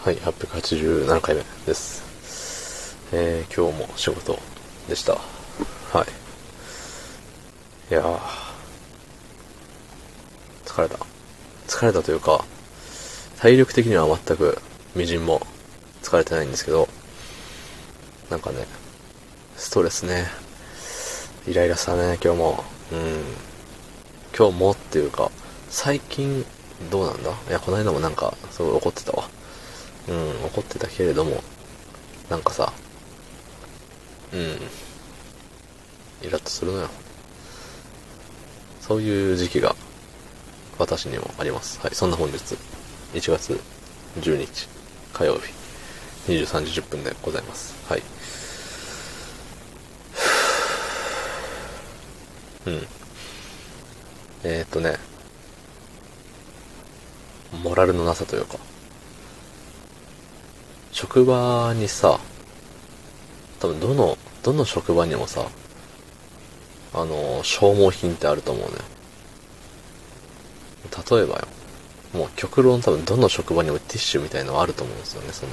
はい、887回目です。えー、今日も仕事でした。はい。いやー、疲れた。疲れたというか、体力的には全く、みじんも疲れてないんですけど、なんかね、ストレスね、イライラしたね、今日も。うん。今日もっていうか、最近、どうなんだ？いや、この間もなんか、すごい怒ってたわ。うん、怒ってたけれども、なんかさ、うん、イラッとするのよ。そういう時期が、私にもあります。はい、そんな本日、1月12日、火曜日、23時10分でございます。はい。うん。えー、っとね、モラルのなさというか、職場にさ、多分どの、どの職場にもさ、あの、消耗品ってあると思うね。例えばよ、もう極論多分どの職場にもティッシュみたいのはあると思うんですよね、その、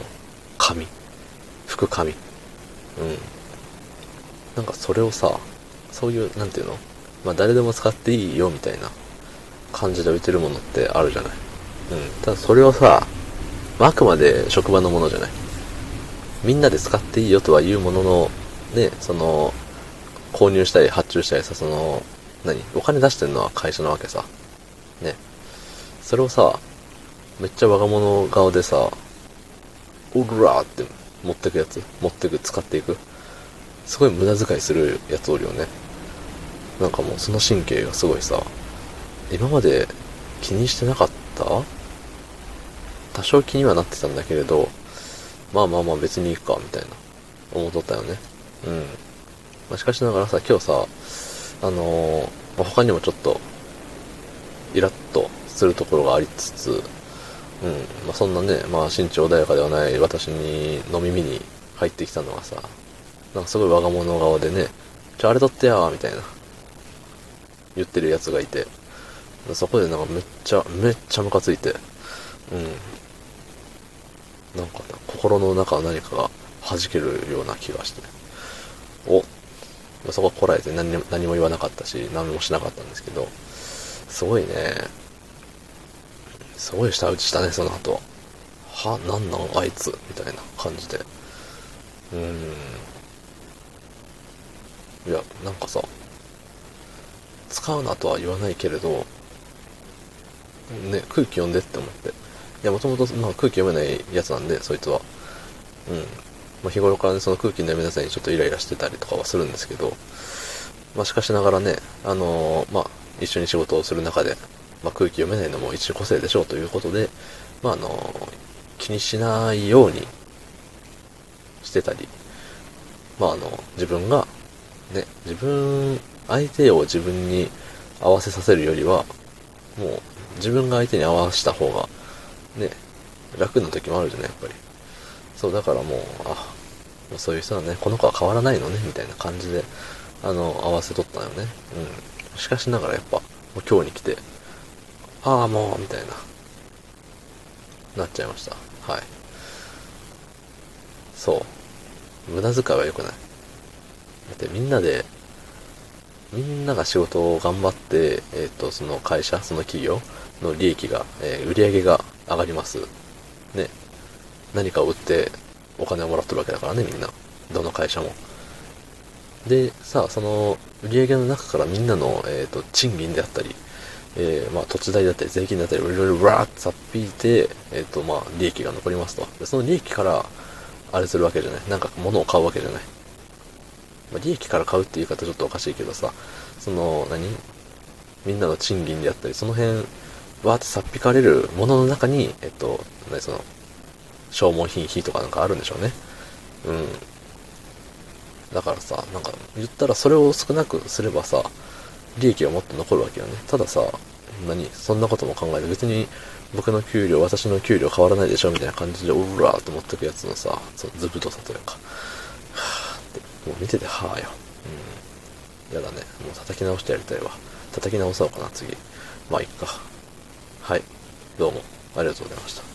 紙。服紙。うん。なんかそれをさ、そういう、なんていうの？まあ誰でも使っていいよみたいな感じで置いてるものってあるじゃない。うん。ただそれをさ、まあ、くまで職場のものじゃない。みんなで使っていいよとは言うものの、ね、その、購入したり発注したりさ、その、何お金出してるのは会社なわけさ。ね。それをさ、めっちゃ我が物顔でさ、オーラーって持ってくやつ持ってく、使っていく。すごい無駄遣いするやつおるよね。なんかもうその神経がすごいさ、今まで気にしてなかった多少気にはなってたんだけれど、まあまあまあ別にいいか、みたいな、思っとったよね。うん。まあ、しかしながらさ、今日さ、あのーまあ、他にもちょっと、イラッとするところがありつつ、うん。まあ、そんなね、まあ、身長穏やかではない私に、の耳に入ってきたのがさ、なんかすごい我が物顔でね、ちょ、あれ撮ってやー、みたいな、言ってるやつがいて、そこでなんかめっちゃ、めっちゃムカついて、うん。心の中何かが弾けるような気がして。おそこはこらえて何も何も言わなかったし、何もしなかったんですけど、すごいね、すごい舌打ちしたね、その後。は、なんなんあいつ？みたいな感じで。うん。いや、なんかさ、使うなとは言わないけれど、ね、空気読んでって思って。いや、もともと、まあ、空気読めないやつなんで、そいつは。うん。まあ、日頃からね、その空気の読めなさにちょっとイライラしてたりとかはするんですけど、まあ、しかしながらね、あのーまあ、一緒に仕事をする中で、まあ、空気読めないのも一個性でしょうということで、まあ、あのー気にしないようにしてたり、まあ、あの、自分が、ね、自分、相手を自分に合わせさせるよりは、もう、自分が相手に合わせた方が、ね、楽な時もあるじゃない、やっぱり。そう、だからもう、あ、もうそういう人はね、この子は変わらないのね、みたいな感じで、あの、合わせとったのよね。うん。しかしながらやっぱ、もう今日に来て、ああ、もう、みたいな、なっちゃいました。はい。そう。無駄遣いは良くない。だってみんなで、みんなが仕事を頑張って、えっ、と、その会社、その企業の利益が、えー売り上げが上がります。ね。何かを売ってお金をもらってるわけだからね、みんな。どの会社も。で、さあ、その売り上げの中からみんなの、えっ、と、賃金であったり、えーまあ、土地代だったり、税金だったり、いろいろわーっとさっぴいて、えっ、と、まあ、利益が残りますと。で、その利益から、あれするわけじゃない。なんか物を買うわけじゃない。まあ、利益から買うっていう言い方ちょっとおかしいけどさ、その、何？みんなの賃金であったり、その辺、わーってさっぴかれるものの中に、えっと、何その、消耗品費とかなんかあるんでしょうね。うん。だからさ、なんか、言ったらそれを少なくすればさ、利益がもっと残るわけよね。たださ、何？そんなことも考えて、別に僕の給料、私の給料変わらないでしょみたいな感じで、おうらーと思ってくやつのさ、そのずぶとさというか、はぁって、もう見ててはぁよ。うん。やだね。もう叩き直してやりたいわ。叩き直そうかな、次。まあ、いっか。はい。どうも、ありがとうございました。